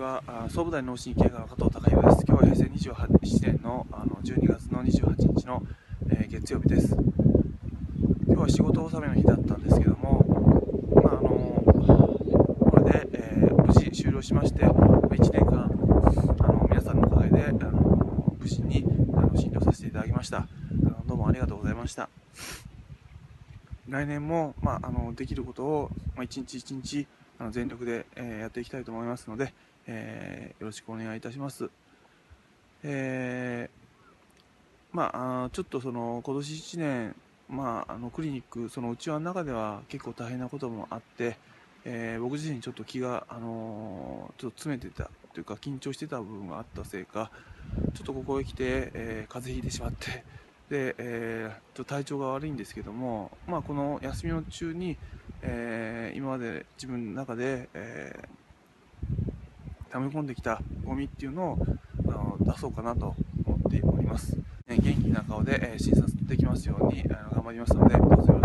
は。総武大脳神経科の加藤孝弘です。今日は平成28年のあの12月の28日の、えー、月曜日です。今日は仕事納めの日だったんですけどもまああのこれで、えー、無事終了しまして1年間あの皆さんのおかげであの無事にあの診療させていただきました。あのどうもありがとうございました。来年も、まあ、あのできることを、まあ、一日一日あの全力で、えー、やっていきたいと思いますので、えー、よろしくお願いいたします。えー、まあ、ちょっとその今年1年、まあ、あのクリニック、その内輪の中では結構大変なこともあって、えー、僕自身ちょっと気が、あのー、ちょっと詰めてたというか緊張してた部分があったせいかちょっとここへ来て、えー、風邪ひいてしまってで、えー、ちょっと体調が悪いんですけども、まあ、この休みの中に、えー、今まで自分の中で、えー、溜め込んできたゴミっていうのをあの出そうかなと思っております。元気な顔で、えー、診察できますようにあの頑張りますので、どうぞ